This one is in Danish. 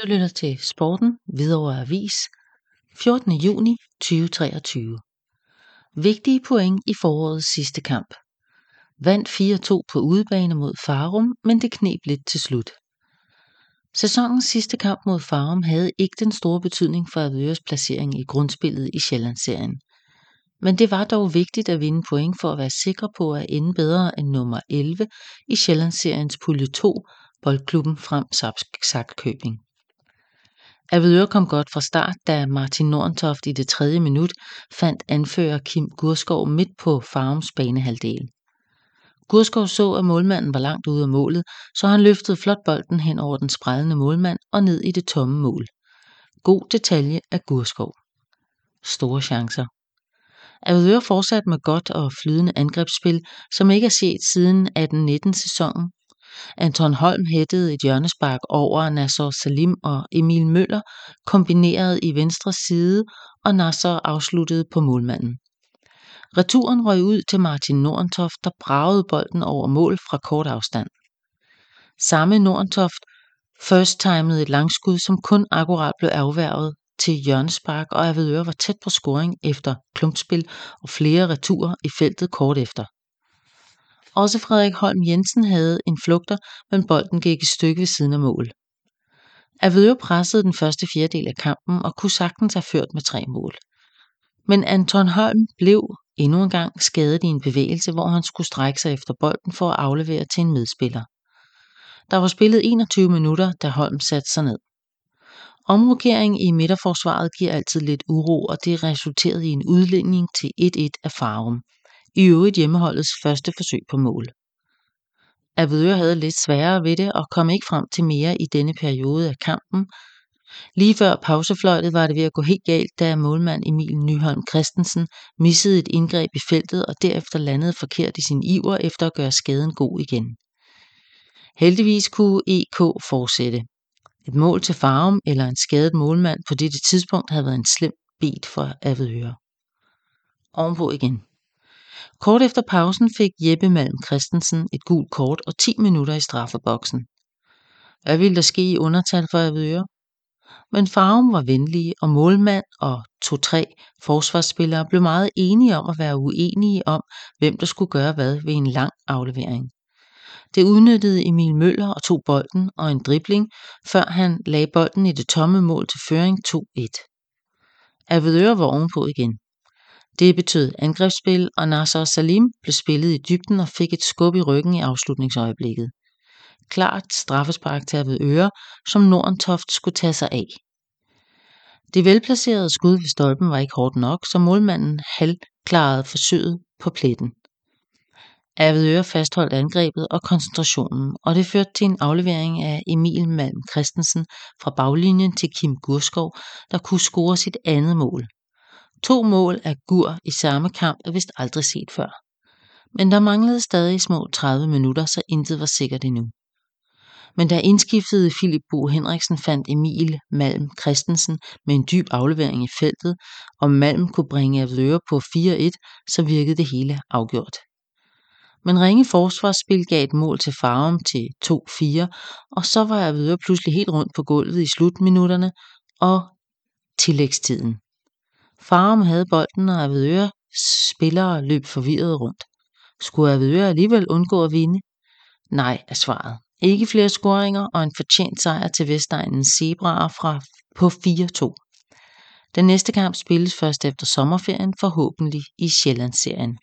Du lytter til Sporten Hvidovre Avis 14. juni 2023. Vigtige point i forårets sidste kamp. Vandt 4-2 på udebane mod Farum, men det kneb lidt til slut. Sæsonens sidste kamp mod Farum havde ikke den store betydning for Avedøres placering i grundspillet i Sjællandsserien. Men det var dog vigtigt at vinde point for at være sikre på at ende bedre end nummer 11 i Sjællandsseriens pulje 2, boldklubben frem Saxkøbing. Avedøre kom godt fra start, da Martin Nordentoft i det tredje minut fandt anfører Kim Gurskov midt på Farums banehalvdel. Gurskov så, at målmanden var langt ude af målet, så han løftede flot bolden hen over den sprællende målmand og ned i det tomme mål. God detalje af Gurskov. Store chancer. Avedøre fortsat med godt og flydende angrebsspil, som ikke er set siden 18-19 sæsonen, Anton Holm hættede et hjørnespark over Nasser Salim og Emil Møller kombineret i venstre side og Nasser afsluttede på målmanden. Returen røg ud til Martin Nordentoft, der bragede bolden over mål fra kort afstand. Samme Nordentoft first-timede et langskud, som kun akkurat blev afværget til hjørnespark, og Avedøre var tæt på scoring efter klumpspil og flere returer i feltet kort efter. Også Frederik Holm Jensen havde en flugter, men bolden gik i stykke ved siden af mål. Avedøre pressede den første fjerdedel af kampen og kunne sagtens have ført med tre mål. Men Anton Holm blev endnu en gang skadet i en bevægelse, hvor han skulle strække sig efter bolden for at aflevere til en medspiller. Der var spillet 21 minutter, da Holm satte sig ned. Omrokering i midterforsvaret giver altid lidt uro, og det resulterede i en udligning til 1-1 af Farum i øvrigt hjemmeholdets første forsøg på mål. Avedøre havde lidt sværere ved det og kom ikke frem til mere i denne periode af kampen. Lige før pausefløjtet var det ved at gå helt galt, da målmand Emil Nyholm Christensen missede et indgreb i feltet og derefter landede forkert i sin iver efter at gøre skaden god igen. Heldigvis kunne EK fortsætte. Et mål til Farum eller en skadet målmand på dette tidspunkt havde været en slem bet for Avedøre. Ovenpå igen. Kort efter pausen fik Jeppe Malm Christensen et gult kort og 10 minutter i straffeboksen. Hvad ville der ske i undertal for Avedøre? Men Farum var venlige, og målmand og to-tre forsvarsspillere blev meget enige om at være uenige om, hvem der skulle gøre hvad ved en lang aflevering. Det udnyttede Emil Møller og tog bolden og en dribling, før han lagde bolden i det tomme mål til føring 2-1. Avedøre var ovenpå igen. Det betød angrebsspil, og Nasser Salim blev spillet i dybden og fik et skub i ryggen i afslutningsøjeblikket. Klart straffespark til Avedøre, som Nordentoft skulle tage sig af. Det velplacerede skud ved stolpen var ikke hårdt nok, så målmanden halvklarede forsøget på pletten. Avedøre fastholdt angrebet og koncentrationen, og det førte til en aflevering af Emil Malm Christensen fra baglinjen til Kim Gurskov, der kunne score sit andet mål. To mål af Gur i samme kamp er vist aldrig set før. Men der manglede stadig små 30 minutter, så intet var sikkert endnu. Men da indskiftede Philip Bo Henriksen fandt Emil Malm Christensen med en dyb aflevering i feltet, og Malm kunne bringe Avedøre på 4-1, så virkede det hele afgjort. Men ringe forsvarsspil gav et mål til Farum til 2-4, og så var Avedøre pludselig helt rundt på gulvet i slutminutterne og tillægstiden. Farum havde bolden, og Avedøre spillere løb forvirret rundt. Skulle Avedøre alligevel undgå at vinde? Nej, er svaret. Ikke flere scoringer og en fortjent sejr til Vestegnens Zebraer fra på 4-2. Den næste kamp spilles først efter sommerferien, forhåbentlig i Sjællandsserien.